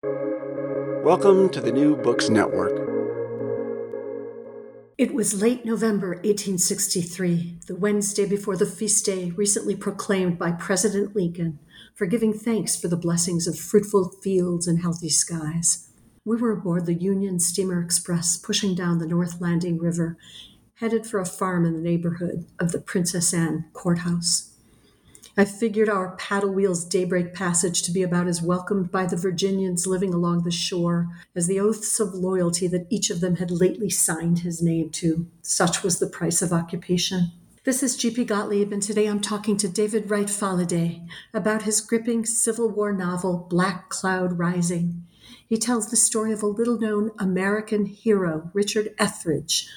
Welcome to the New Books Network. It was late November 1863, the Wednesday before the feast day recently proclaimed by President Lincoln for giving thanks for the blessings of fruitful fields and healthy skies. We were aboard the Union Steamer Express pushing down the North Landing River, headed for a farm in the neighborhood of the Princess Anne Courthouse. I figured our paddle wheel's daybreak passage to be about as welcomed by the Virginians living along the shore as the oaths of loyalty that each of them had lately signed his name to. Such was the price of occupation. This is G.P. Gottlieb, and today I'm talking to David Wright Falade about his gripping Civil War novel, Black Cloud Rising. He tells the story of a little known American hero, Richard Etheridge,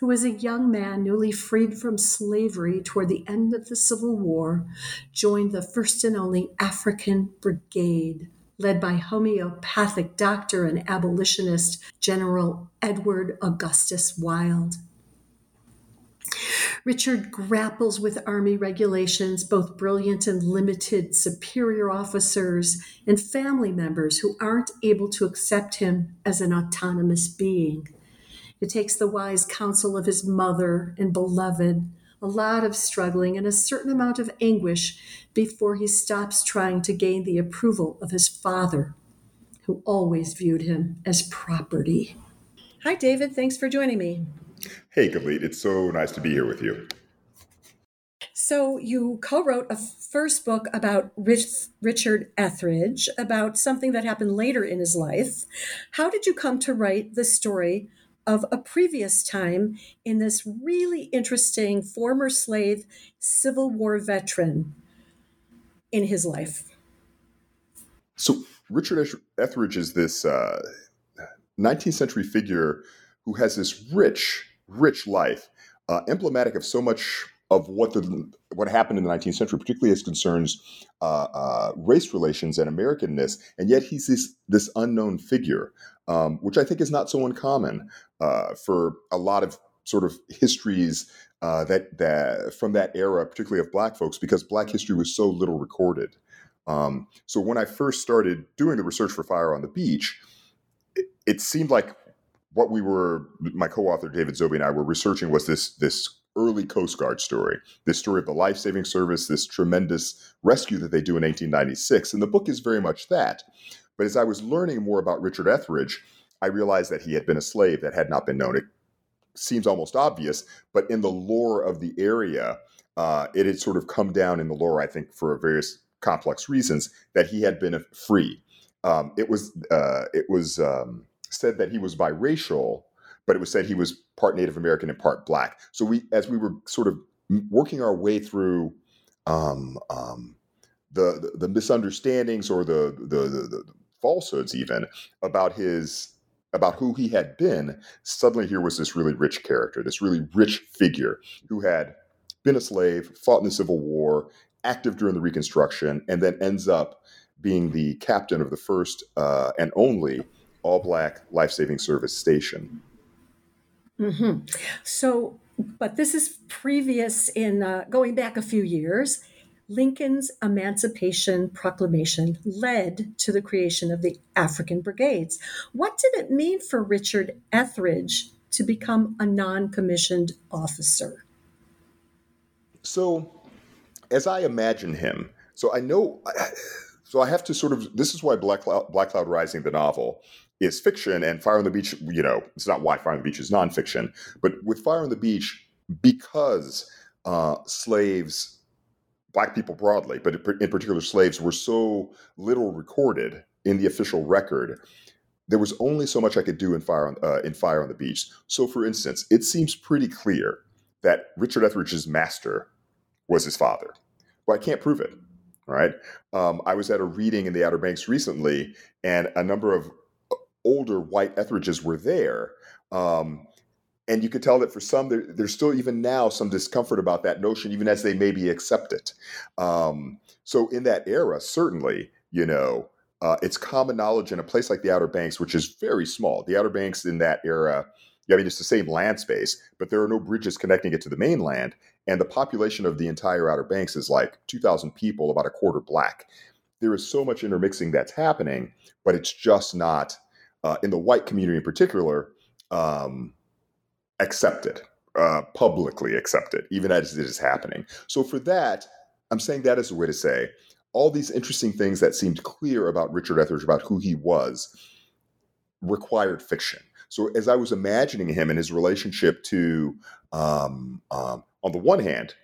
who was a young man newly freed from slavery toward the end of the Civil War, joined the first and only African Brigade, led by homeopathic doctor and abolitionist General Edward Augustus Wild. Richard grapples with Army regulations, both brilliant and limited, superior officers, and family members who aren't able to accept him as an autonomous being. It takes the wise counsel of his mother and beloved, a lot of struggling, and a certain amount of anguish before he stops trying to gain the approval of his father, who always viewed him as property. Hi, David. Thanks for joining me. Hey, Galit. It's so nice to be here with you. So, you co wrote a first book about Rich, Richard Etheridge, about something that happened later in his life. How did you come to write the story of a previous time in this really interesting former slave Civil War veteran in his life. So, Richard Etheridge is this uh, 19th century figure who has this rich, rich life, uh, emblematic of so much of what the what happened in the 19th century, particularly as concerns uh, uh, race relations and Americanness, and yet he's this this unknown figure um, which I think is not so uncommon uh, for a lot of sort of histories uh, that that from that era, particularly of Black folks, because Black history was so little recorded. Um, so when I first started doing the research for Fire on the Beach, it, it seemed like what we were, my co-author David Zoby and I were researching was this this early Coast Guard story, this story of the life saving service, this tremendous rescue that they do in 1896. And the book is very much that. But as I was learning more about Richard Etheridge, I realized that he had been a slave that had not been known. It seems almost obvious, but in the lore of the area, uh, it had sort of come down in the lore, I think, for various complex reasons, that he had been free. Um, it was uh, it was um, said that he was biracial, but it was said he was part Native American and part Black. So we, as we were sort of working our way through um, um the, the, the misunderstandings or the, the the, the falsehoods even about his about who he had been, suddenly here was this really rich character, this really rich figure who had been a slave, fought in the Civil War, active during the Reconstruction, and then ends up being the captain of the first uh, and only all black life saving service station. Mm-hmm. So, but this is previous in uh, going back a few years. Lincoln's Emancipation Proclamation led to the creation of the African Brigades. What did it mean for Richard Etheridge to become a non commissioned officer? So, as I imagine him, so I know, so I have to sort of, this is why Black Cloud, Black Cloud Rising, the novel, is fiction, and Fire on the Beach, you know, it's not why Fire on the Beach is nonfiction, but with Fire on the Beach, because uh, slaves black people broadly, but in particular slaves, were so little recorded in the official record. There was only so much I could do in Fire on, uh, in Fire on the Beach. So, for instance, it seems pretty clear that Richard Etheridge's master was his father. Well, I can't prove it. Right? Um, I was at a reading in the Outer Banks recently, and a number of older white Etheridges were there. Um, and you could tell that for some there, there's still even now some discomfort about that notion even as they maybe accept it um, so in that era certainly you know uh, it's common knowledge in a place like the outer banks which is very small the outer banks in that era I mean, it's the same land space, but there are no bridges connecting it to the mainland. And the population of the entire Outer Banks is like 2,000 people, about a quarter black. there is so much intermixing that's happening, but it's just not uh, in the white community in particular um, accepted, uh, publicly accepted, even as it is happening. So for that, I'm saying that as a way to say all these interesting things that seemed clear about Richard Etheridge, about who he was, required fiction. So as I was imagining him and his relationship to, um, um, on the one hand,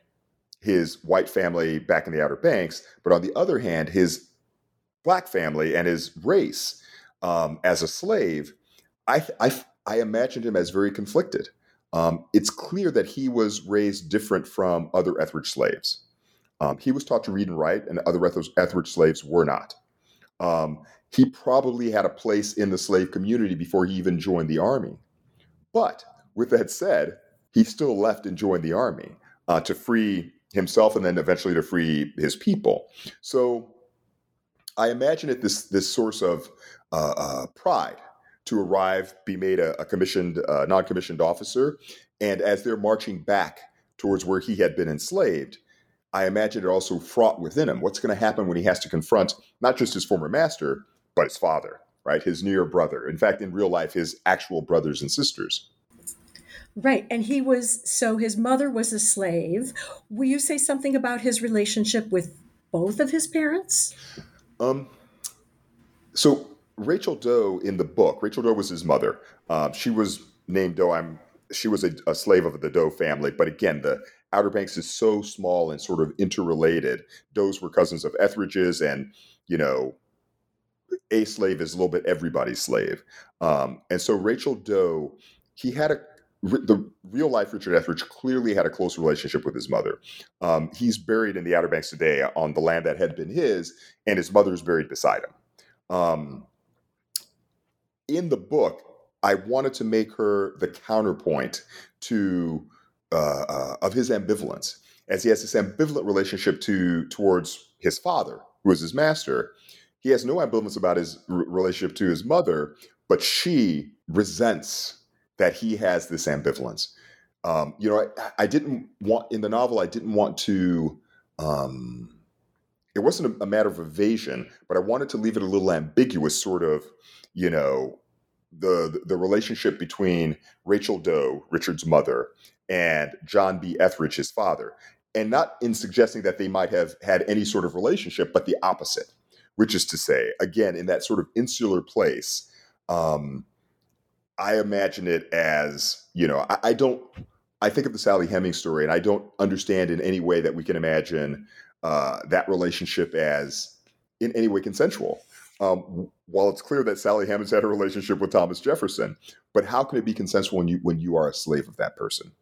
his white family back in the Outer Banks, but on the other hand, his black family and his race um, as a slave, I, I, I imagined him as very conflicted. Um, it's clear that he was raised different from other Etheridge slaves. Um, he was taught to read and write, and other Etheridge slaves were not. Um, he probably had a place in the slave community before he even joined the army. But with that said, he still left and joined the army uh, to free himself and then eventually to free his people. So I imagine it this this source of uh, uh, pride to arrive, be made a, a commissioned, uh, non-commissioned officer, and as they're marching back towards where he had been enslaved, I imagine it also fraught within him. What's going to happen when he has to confront not just his former master, but his father, right? His near brother. In fact, in real life, his actual brothers and sisters. Right. And he was, so his mother was a slave. Will you say something about his relationship with both of his parents? Um, so Rachel Doe in the book, Rachel Doe was his mother. Uh, she was named Doe. I'm she was a, a, slave of the Doe family, but again, the Outer Banks is so small and sort of interrelated. Does were cousins of Etheridge's, and you know, a slave is a little bit everybody's slave. Um, and so Rachel Doe, he had a the real life Richard Etheridge clearly had a close relationship with his mother. Um, he's buried in the Outer Banks today on the land that had been his, and his mother is buried beside him. Um, in the book, I wanted to make her the counterpoint to uh, uh, of his ambivalence, as he has this ambivalent relationship to towards his father, who is his master. He has no ambivalence about his r- relationship to his mother, but she resents that he has this ambivalence. Um, you know, I, I, didn't want in the novel. I didn't want to. Um, it wasn't a, a matter of evasion, but I wanted to leave it a little ambiguous, sort of. You know, the the relationship between Rachel Doe, Richard's mother, and John B. Etheridge, his father, and not in suggesting that they might have had any sort of relationship, but the opposite, which is to say, again, in that sort of insular place. Um, I imagine it as, you know, I, I, don't, I think of the Sally Hemings story and I don't understand in any way that we can imagine uh, that relationship as in any way consensual. Um, while it's clear that Sally Hemings had a relationship with Thomas Jefferson, but how can it be consensual when you when you are a slave of that person?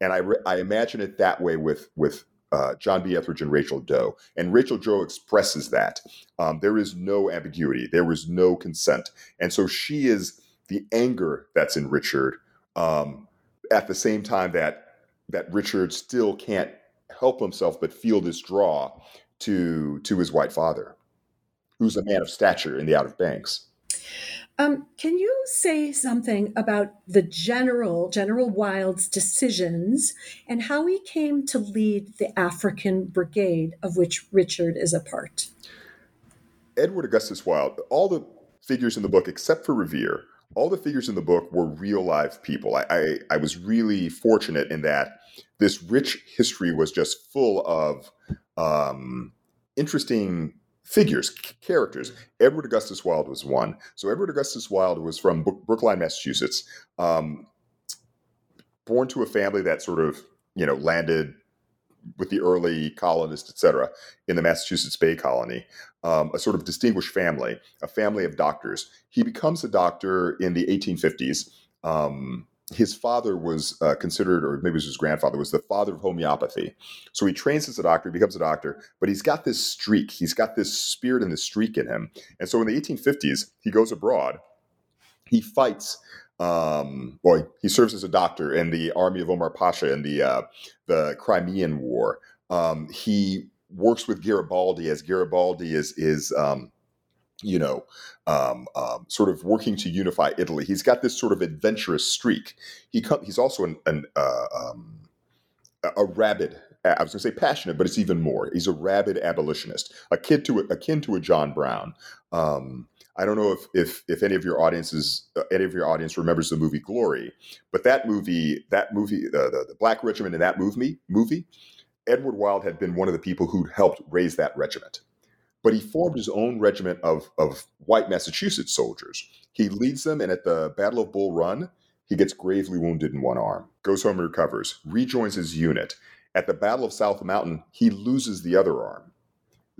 And I, re- I imagine it that way with with uh, John B. Etheridge and Rachel Doe. And Rachel Doe expresses that. Um, there is no ambiguity, there was no consent. And so she is the anger that's in Richard um, at the same time that that Richard still can't help himself but feel this draw to to his white father, who's a man of stature in the Outer Banks. Um, can you say something about the general General Wild's decisions and how he came to lead the African Brigade of which Richard is a part? Edward Augustus Wild, all the figures in the book except for Revere all the figures in the book were real live people. I, I, I, was really fortunate in that this rich history was just full of um, interesting figures, characters. Edward Augustus Wild was one. So Edward Augustus Wild was from Brookline, Massachusetts, um, born to a family that sort of you know landed with the early colonists, etc., in the Massachusetts Bay Colony, um, a sort of distinguished family, a family of doctors. He becomes a doctor in the 1850s. Um, his father was uh, considered, or maybe it was his grandfather, was the father of homeopathy. So he trains as a doctor, he becomes a doctor, but he's got this streak. He's got this spirit and this streak in him. And so in the 1850s, he goes abroad. He fights um, well, he serves as a doctor in the army of Omar Pasha in the uh, the Crimean War. Um, he works with Garibaldi as Garibaldi is is um, you know um, um, sort of working to unify Italy. He's got this sort of adventurous streak. He com- he's also an, an uh, um, a rabid I was going to say passionate, but it's even more. He's a rabid abolitionist, akin to akin to a John Brown. Um, I don't know if if if any of your audiences, uh, any of your audience remembers the movie Glory, but that movie, that movie, uh, the the Black Regiment in that movie, movie, Edward Wild had been one of the people who helped raise that regiment, but he formed his own regiment of of white Massachusetts soldiers. He leads them, and at the Battle of Bull Run, he gets gravely wounded in one arm, goes home and recovers, rejoins his unit. At the Battle of South Mountain, he loses the other arm.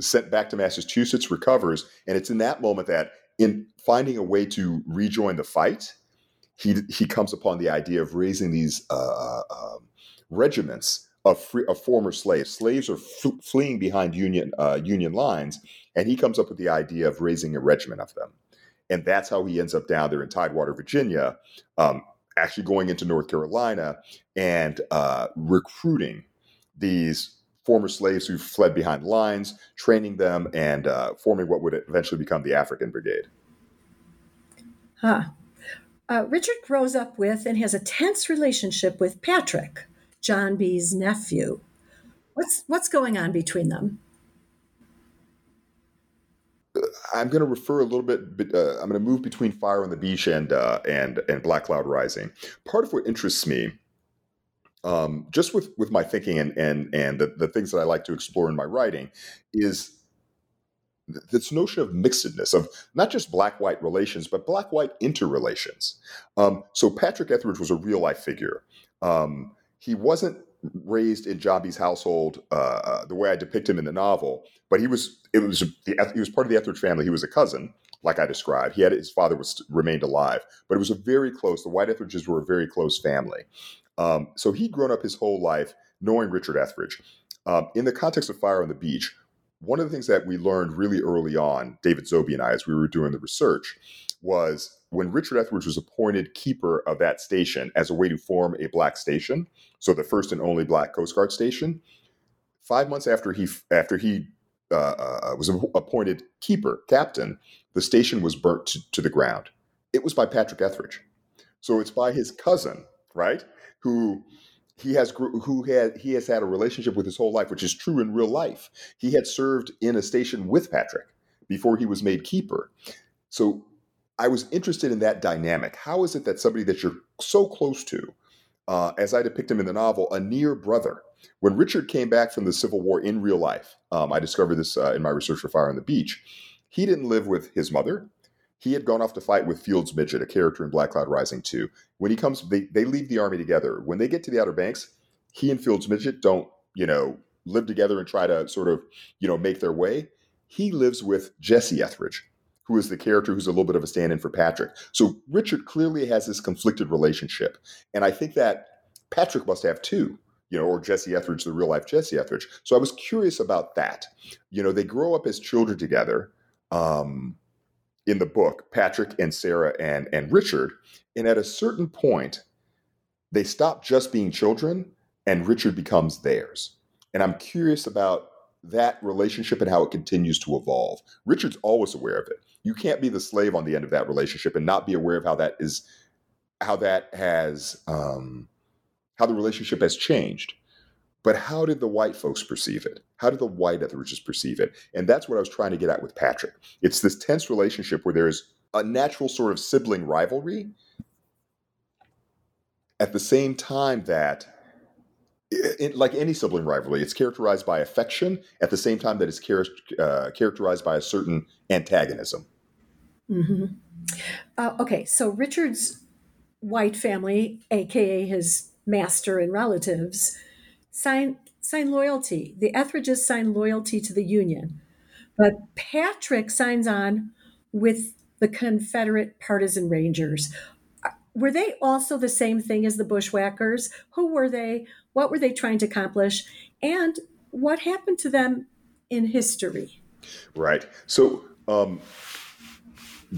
Sent back to Massachusetts, recovers, and it's in that moment that in finding a way to rejoin the fight, he he comes upon the idea of raising these uh, uh, um, regiments of, free, of former slaves. Slaves are f- fleeing behind Union uh, Union lines, and he comes up with the idea of raising a regiment of them, and that's how he ends up down there in Tidewater, Virginia, um, actually going into North Carolina and uh, recruiting these former slaves who fled behind lines, training them, and uh, forming what would eventually become the African Brigade. Huh. Uh, Richard grows up with and has a tense relationship with Patrick, John B.'s nephew. What's what's going on between them? Uh, I'm going to refer a little bit. Uh, I'm going to move between Fire on the Beach and uh, and and Black Cloud Rising. Part of what interests me um, just with with my thinking and and and the, the things that I like to explore in my writing is this notion of mixedness of not just black white relations but black white interrelations. Um, so Patrick Etheridge was a real life figure. Um, he wasn't raised in John household uh, uh, the way I depict him in the novel, but he was it was the, he was part of the Etheridge family. He was a cousin, like I described. He had his father was remained alive, but it was a very close. The White Etheridges were a very close family. Um, so he'd grown up his whole life knowing Richard Etheridge. Um, in the context of Fire on the Beach, one of the things that we learned really early on, David Zoby and I, as we were doing the research, was when Richard Etheridge was appointed keeper of that station as a way to form a black station, so the first and only black Coast Guard station. Five months after he after he uh, uh, was appointed keeper captain, the station was burnt to, to the ground. It was by Patrick Etheridge, so it's by his cousin, right? who he has who had he has had a relationship with his whole life, which is true in real life. He had served in a station with Patrick before he was made keeper. So I was interested in that dynamic. How is it that somebody that you're so close to, uh, as I depict him in the novel, a near brother, when Richard came back from the Civil War in real life, um, I discovered this uh, in my research for Fire on the Beach. He didn't live with his mother he had gone off to fight with Fields Midget, a character in Black Cloud Rising 2. When he comes, they, they leave the army together. When they get to the Outer Banks, he and Fields Midget don't, you know, live together and try to sort of, you know, make their way. He lives with Jesse Etheridge, who is the character who's a little bit of a stand in for Patrick. So Richard clearly has this conflicted relationship. And I think that Patrick must have too you know, or Jesse Etheridge, the real life Jesse Etheridge. So I was curious about that. You know, they grow up as children together. Um, in the book, Patrick and Sarah and, and Richard. And at a certain point, they stop just being children and Richard becomes theirs. And I'm curious about that relationship and how it continues to evolve. Richard's always aware of it. You can't be the slave on the end of that relationship and not be aware of how that is, how that has, um, how the relationship has changed. But how did the white folks perceive it? How did the white Etheridges perceive it? And that's what I was trying to get at with Patrick. It's this tense relationship where there's a natural sort of sibling rivalry at the same time that it, like any sibling rivalry, it's characterized by affection at the same time that it's char- uh, characterized by a certain antagonism. Mm-hmm. Uh, okay, so Richard's white family, aka his master and relatives, sign sign loyalty. The Etheridges sign loyalty to the Union, but Patrick signs on with the Confederate Partisan Rangers. Were they also the same thing as the Bushwhackers? Who were they? What were they trying to accomplish? And what happened to them in history? Right. So um,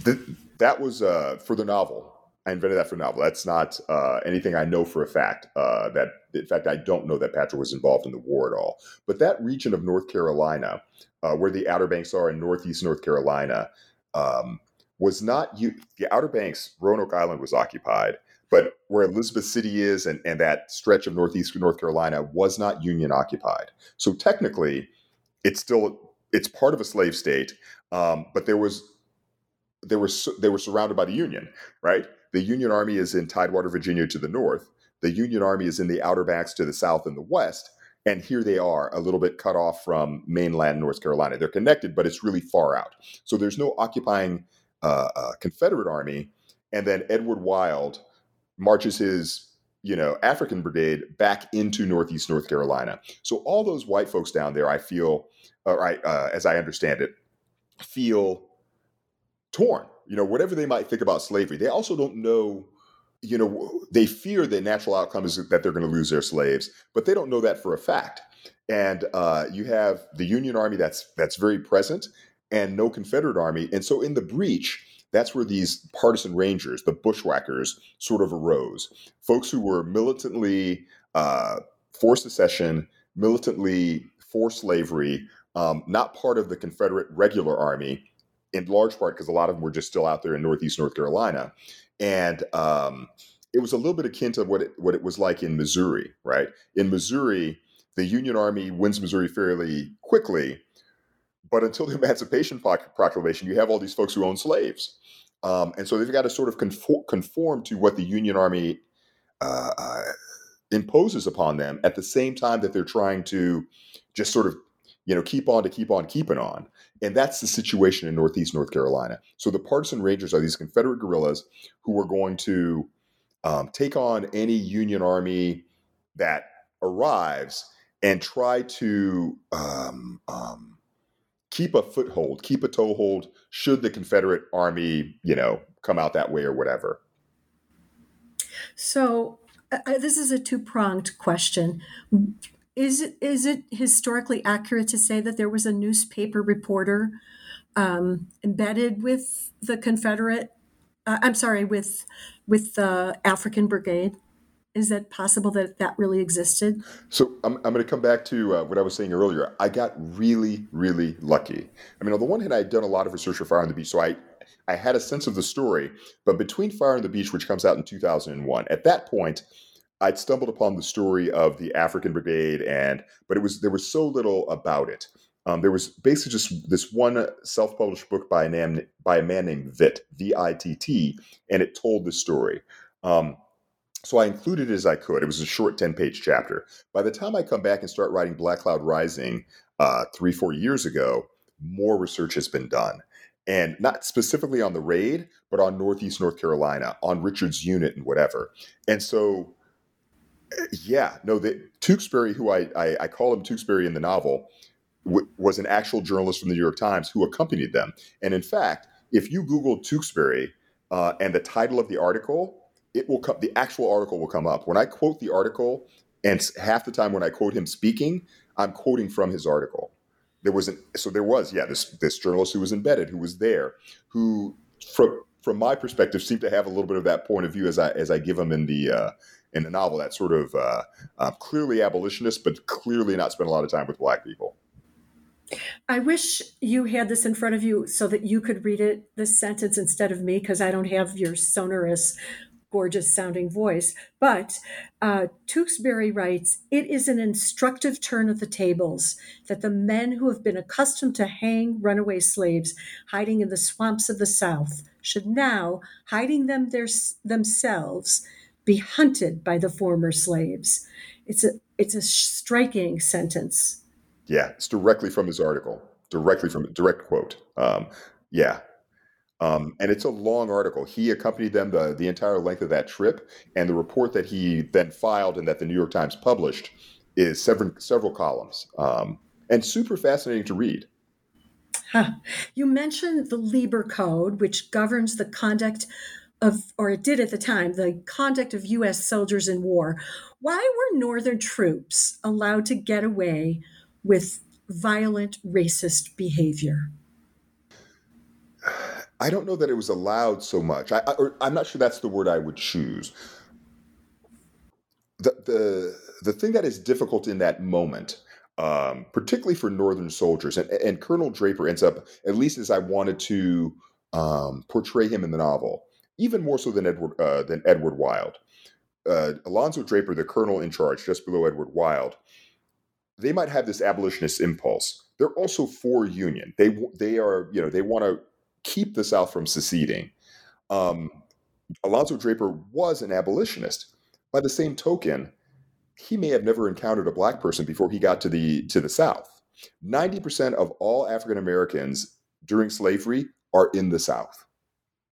th- that was uh, for the novel. I invented that for novel. That's not uh, anything I know for a fact. Uh, that in fact, I don't know that Patrick was involved in the war at all. But that region of North Carolina, uh, where the Outer Banks are in Northeast North Carolina, um, was not you. The Outer Banks, Roanoke Island, was occupied, but where Elizabeth City is and, and that stretch of northeast North Carolina was not Union occupied. So technically, it's still it's part of a slave state, um, but there was there was they were surrounded by the Union, right? The Union Army is in Tidewater, Virginia, to the north. The Union Army is in the Outer Banks to the south and the west. And here they are, a little bit cut off from mainland North Carolina. They're connected, but it's really far out. So there's no occupying uh, uh, Confederate army. And then Edward Wild marches his you know African brigade back into Northeast North Carolina. So all those white folks down there, I feel, uh, right, uh, as I understand it, feel torn. You know, whatever they might think about slavery, they also don't know you know, they fear the natural outcome is that they're going to lose their slaves, but they don't know that for a fact. And uh, you have the Union Army that's that's very present, and no Confederate Army. And so in the breach, that's where these partisan rangers, the bushwhackers, sort of arose. Folks who were militantly uh, for secession, militantly for slavery, um, not part of the Confederate regular army, in large part because a lot of them were just still out there in Northeast North Carolina and um, it was a little bit akin to what it, what it was like in Missouri, right? In Missouri, the Union Army wins Missouri fairly quickly, but until the Emancipation Proclamation, you have all these folks who own slaves, um, and so they've got to sort of conform, conform to what the Union Army uh, uh, imposes upon them at the same time that they're trying to just sort of you know keep on to keep on keeping on and that's the situation in Northeast North Carolina. So the partisan rangers are these Confederate guerrillas who are going to um, take on any Union army that arrives and try to um, um, keep a foothold, keep a toehold, should the Confederate army, you know, come out that way or whatever. So uh, uh this is a two pronged question. Is it, is it historically accurate to say that there was a newspaper reporter um, embedded with the Confederate? Uh, I'm sorry, with with the African Brigade. Is that possible that that really existed? So I'm, I'm going to come back to uh, what I was saying earlier. I got really, really lucky. I mean, on the one hand, I had done a lot of research for Fire on the Beach, so I I had a sense of the story. But between Fire on the Beach, which comes out in 2001, at that point, I'd stumbled upon the story of the African Brigade, and but it was there was so little about it. Um, there was basically just this one self-published book by a man by a man named Vitt, V-I-T-T, and it told the story. Um, so I included it as I could. It was a short ten-page chapter. By the time I come back and start writing Black Cloud Rising uh, three, four years ago, more research has been done and not specifically on the raid, but on Northeast North Carolina, on Richard's unit and whatever. And so yeah, no, the, Tewksbury, who I, I, I call him Tewksbury in the novel, w- was an actual journalist from the New York Times who accompanied them. And in fact, if you Google Tewksbury uh, and the title of the article, it will come. The actual article will come up. When I quote the article, and half the time when I quote him speaking, I'm quoting from his article. There was an so there was yeah this this journalist who was embedded who was there who from from my perspective seemed to have a little bit of that point of view as I as I give him in the uh, in the novel that sort of uh, uh, clearly abolitionist, but clearly not spent a lot of time with black people. I wish you had this in front of you so that you could read it, this sentence, instead of me, because I don't have your sonorous, gorgeous sounding voice. But uh, Tewksbury writes It is an instructive turn of the tables that the men who have been accustomed to hang runaway slaves hiding in the swamps of the South should now, hiding them their, themselves, be hunted by the former slaves. It's a it's a striking sentence. Yeah, it's directly from his article, directly from a direct quote. Um, yeah, um, and it's a long article. He accompanied them the, the entire length of that trip, and the report that he then filed and that the New York Times published is several several columns um, and super fascinating to read. Huh. You mentioned the Lieber Code, which governs the conduct of, or it did at the time, the conduct of U.S. soldiers in war. Why were Northern troops allowed to get away with violent racist behavior? I don't know that it was allowed so much. I, I, am not sure that's the word I would choose. The, the, the thing that is difficult in that moment, um, particularly for Northern soldiers, and, and Colonel Draper ends up, at least as I wanted to um, portray him in the novel, even more so than Edward uh, than Edward Wild. Uh, Alonzo Draper, the colonel in charge, just below Edward Wild, they might have this abolitionist impulse. They're also for union. They they are you know they want to keep the South from seceding. Um, Alonzo Draper was an abolitionist. By the same token, he may have never encountered a black person before he got to the to the South. Ninety percent of all African Americans during slavery are in the South,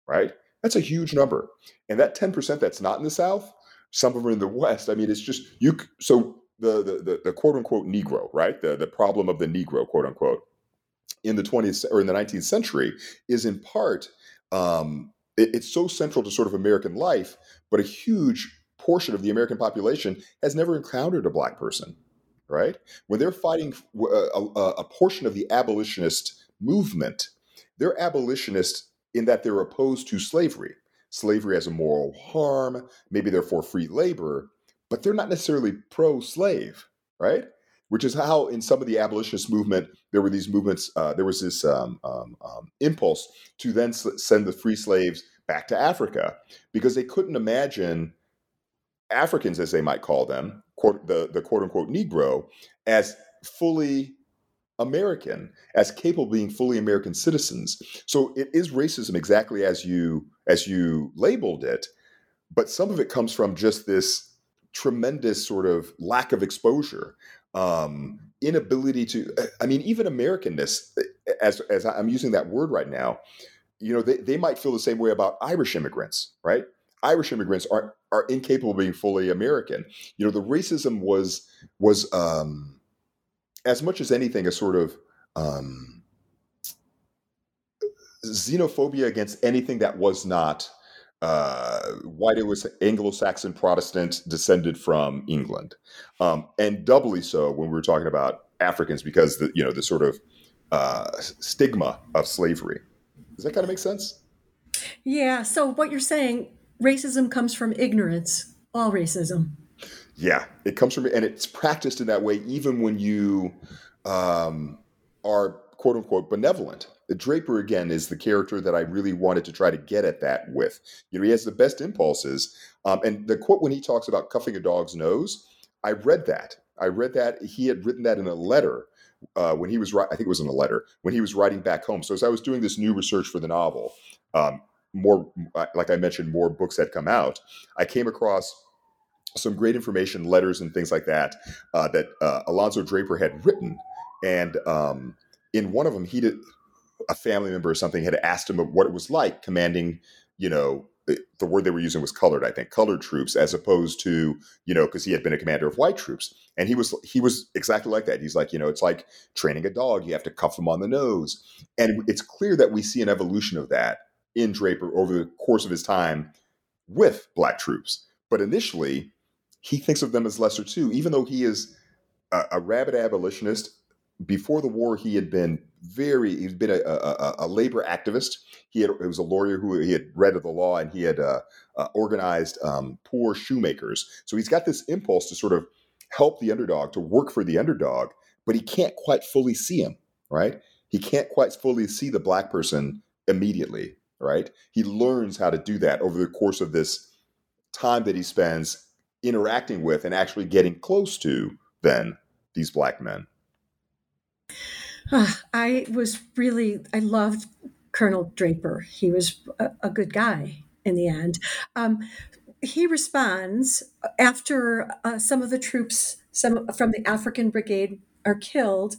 right? That's a huge number, and that ten percent that's not in the South, some of them are in the West. I mean, it's just you. So the, the the, the quote unquote Negro, right? The the problem of the Negro, quote unquote, in the 20th or in the 19th century is in part um, it, it's so central to sort of American life, but a huge portion of the American population has never encountered a black person, right? When they're fighting a, a, a portion of the abolitionist movement, they're abolitionist in that they're opposed to slavery. Slavery as a moral harm, maybe they're for free labor, but they're not necessarily pro slave, right? Which is how, in some of the abolitionist movement, there were these movements, uh, there was this um, um, um, impulse to then send the free slaves back to Africa because they couldn't imagine Africans, as they might call them, quote, the, the quote unquote Negro, as fully American, as capable of being fully American citizens. So it is racism exactly as you as you labeled it, but some of it comes from just this tremendous sort of lack of exposure um, inability to i mean even americanness as as i'm using that word right now you know they, they might feel the same way about irish immigrants right irish immigrants are are incapable of being fully american you know the racism was was um as much as anything a sort of um xenophobia against anything that was not uh, white it was Anglo-Saxon Protestant descended from England, um, and doubly so when we were talking about Africans because the you know the sort of uh, stigma of slavery. Does that kind of make sense? Yeah. So what you're saying, racism comes from ignorance. All racism. Yeah, it comes from, and it's practiced in that way even when you um, are quote unquote benevolent. The Draper again is the character that I really wanted to try to get at that with. You know, he has the best impulses. Um, and the quote when he talks about cuffing a dog's nose, I read that. I read that he had written that in a letter uh, when he was. I think it was in a letter when he was writing back home. So as I was doing this new research for the novel, um, more uh, like I mentioned, more books had come out. I came across some great information, letters and things like that uh, that uh, Alonzo Draper had written, and um, in one of them, he did a family member or something had asked him what it was like commanding, you know, the word they were using was colored, I think, colored troops, as opposed to, you know, because he had been a commander of white troops. And he was he was exactly like that. He's like, you know, it's like training a dog. You have to cuff him on the nose. And it's clear that we see an evolution of that in Draper over the course of his time with black troops. But initially, he thinks of them as lesser too, even though he is a, a rabid abolitionist before the war, he had been very, he's been a, a, a, labor activist. He, had, was a lawyer who he had read of the law and he had uh, uh, organized um, poor shoemakers. So he's got this impulse to sort of help the underdog, to work for the underdog, but he can't quite fully see him, right? He can't quite fully see the black person immediately, right? He learns how to do that over the course of this time that he spends interacting with and actually getting close to then these black men. I was really, I loved Colonel Draper. He was a, a good guy in the end. Um, he responds after uh, some of the troops, some from the African Brigade, are killed,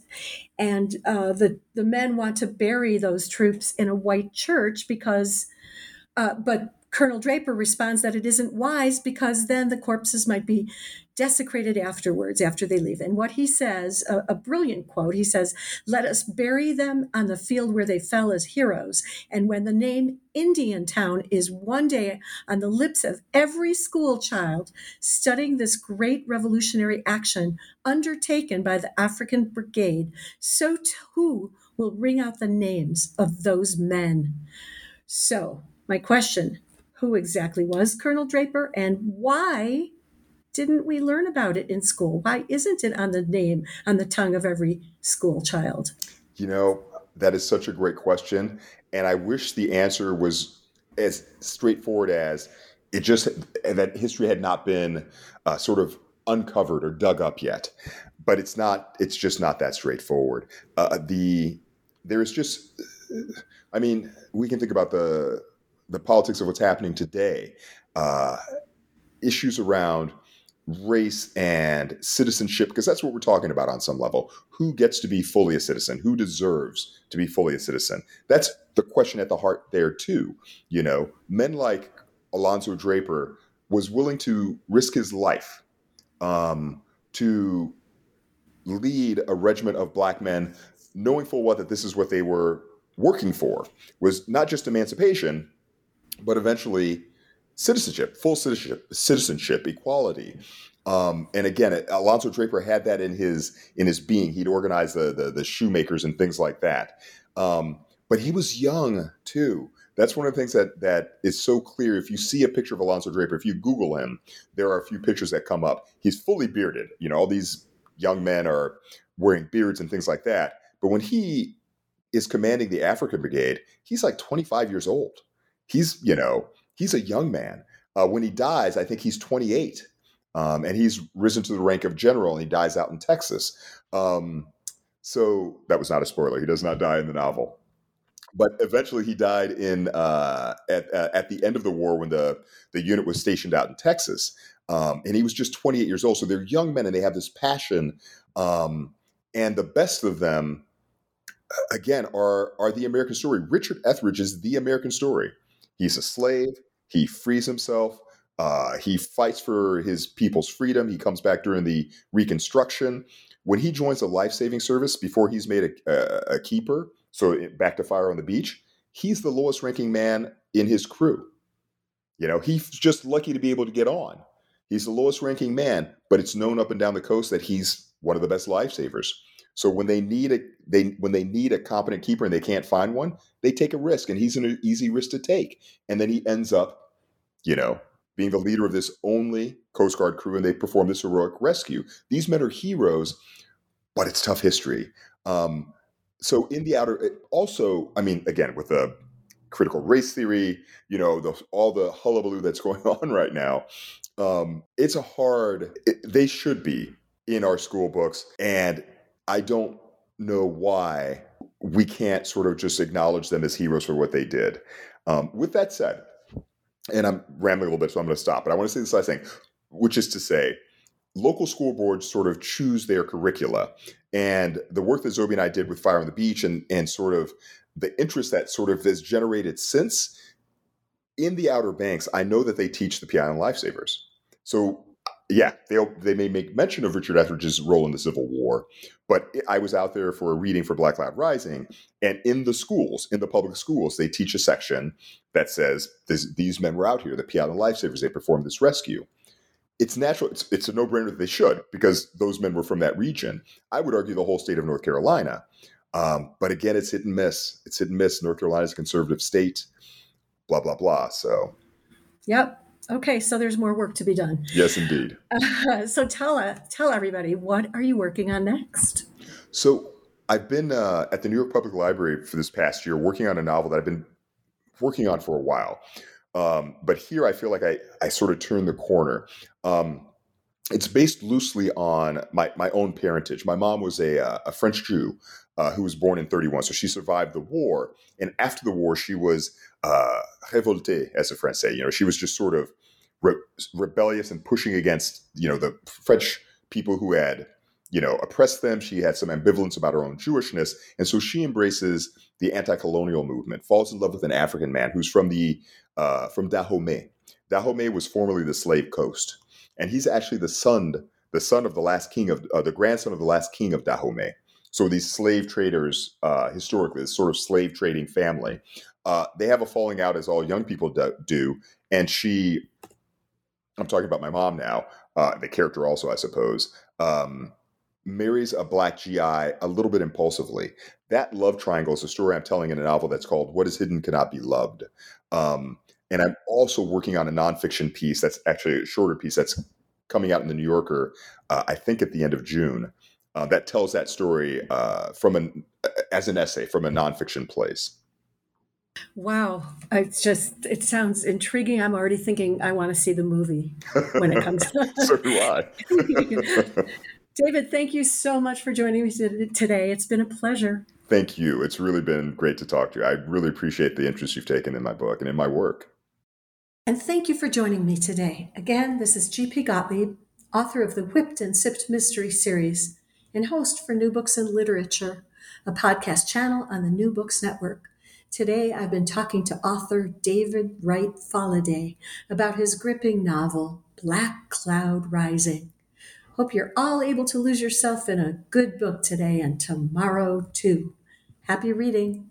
and uh, the the men want to bury those troops in a white church because, uh, but Colonel Draper responds that it isn't wise because then the corpses might be desecrated afterwards after they leave. And what he says, a, a, brilliant quote, he says, Let us bury them on the field where they fell as heroes. And when the name Indian Town is one day on the lips of every school child studying this great revolutionary action undertaken by the African Brigade, so too will ring out the names of those men. So, my question who exactly was Colonel Draper and why didn't we learn about it in school? Why isn't it on the name, on the tongue of every school child? You know, that is such a great question. And I wish the answer was as straightforward as it just that history had not been uh, sort of uncovered or dug up yet. But it's not. It's just not that straightforward. Uh, the there's just. I mean, we can think about the the politics of what's happening today. Uh, issues around race and citizenship because that's what we're talking about on some level. Who gets to be fully a citizen? Who deserves to be fully a citizen? That's the question at the heart there too you know? Men like alonzo draper was willing to risk his life um, to lead a regiment of black men knowing full well that this is what they were working for was not just emancipation but eventually citizenship, full citizenship, citizenship, equality. Um, and again, Alonzo Draper had that in his in his being. He'd organize the the, the shoemakers and things like that. Um, but he was young too. That's one of the things that that is so clear. If you see a picture of Alonzo Draper, if you Google him, there are a few pictures that come up. He's fully bearded. You know, all these young men are wearing beards and things like that. But when he is commanding the African Brigade, he's like 25 years old. He's, you know, he's a young man. Uh, when he dies, I think he's 28. Um, and he's risen to the rank of general and he dies out in Texas. Um, so that was not a spoiler. He does not die in the novel. But eventually, he died in uh, at uh, at the end of the war when the the unit was stationed out in Texas, um, and he was just 28 years old. So they're young men, and they have this passion. Um, and the best of them, again, are are the American story. Richard Etheridge is the American story. He's a slave. He frees himself. Uh, he fights for his people's freedom. He comes back during the Reconstruction. When he joins the life saving service before he's made a, a, a keeper, so back to fire on the beach, he's the lowest ranking man in his crew. You know, he's just lucky to be able to get on. He's the lowest ranking man, but it's known up and down the coast that he's one of the best lifesavers. So when they need a they when they need a competent keeper and they can't find one, they take a risk, and he's an easy risk to take. And then he ends up, you know, being the leader of this only Coast Guard crew, and they perform this heroic rescue. These men are heroes, but it's tough history. Um, so in the outer, also, I mean, again, with the critical race theory, you know, the, all the hullabaloo that's going on right now, um, it's a hard. It, they should be in our school books, and I don't know why we can't sort of just acknowledge them as heroes for what they did. Um, with that said, and I'm rambling a little bit, so I'm going to stop, but I want to say this last thing, which is to say, local school boards sort of choose their curricula. And the work that Zoby and I did with Fire on the Beach and, and sort of the interest that sort of has generated since in the Outer Banks, I know that they teach the Pea Island Lifesavers. So yeah, they they may make mention of Richard Etheridge's role in the Civil War, but I was out there for a reading for Black Cloud Rising, and in the schools, in the public schools, they teach a section that says these men were out here, the Pea Island lifesavers, they performed this rescue. It's natural. It's, it's a no-brainer that they should because those men were from that region. I would argue the whole state of North Carolina, um, but again, it's hit and miss. It's hit and miss. North Carolina is a conservative state. Blah blah blah. So. Yep. Okay, so there's more work to be done. Yes, indeed. Uh, so tell uh, tell everybody what are you working on next? So I've been uh, at the New York Public Library for this past year working on a novel that I've been working on for a while. Um, but here I feel like I, I sort of turned the corner. Um, it's based loosely on my, my own parentage. My mom was a, uh, a French Jew uh, who was born in 31. So she survived the war. And after the war, she was uh, révoltée, as the French say. You know, she was just sort of re- rebellious and pushing against, you know, the French people who had, you know, oppressed them. She had some ambivalence about her own Jewishness. And so she embraces the anti-colonial movement, falls in love with an African man who's from the uh, from Dahomey. Dahomey was formerly the slave coast. And he's actually the son, the son of the last king of, uh, the grandson of the last king of Dahomey. So these slave traders, uh, historically, this sort of slave trading family, uh, they have a falling out as all young people do, do. And she, I'm talking about my mom now, uh, the character also, I suppose, um, marries a black GI a little bit impulsively. That love triangle is a story I'm telling in a novel that's called What is Hidden Cannot Be Loved. Um, and I'm also working on a nonfiction piece that's actually a shorter piece that's coming out in the New Yorker, uh, I think at the end of June uh, that tells that story uh, from an as an essay from a nonfiction place. Wow. It's just, it sounds intriguing. I'm already thinking I want to see the movie when it comes. so do I. David, thank you so much for joining me today. It's been a pleasure. Thank you. It's really been great to talk to you. I really appreciate the interest you've taken in my book and in my work. And thank you for joining me today. Again, this is G.P. Gottlieb, author of the Whipped and Sipped Mystery Series and host for New Books and Literature, a podcast channel on the New Books Network. Today, I've been talking to author David Wright Falade about his gripping novel, Black Cloud Rising. Hope you're all able to lose yourself in a good book today and tomorrow too. Happy reading.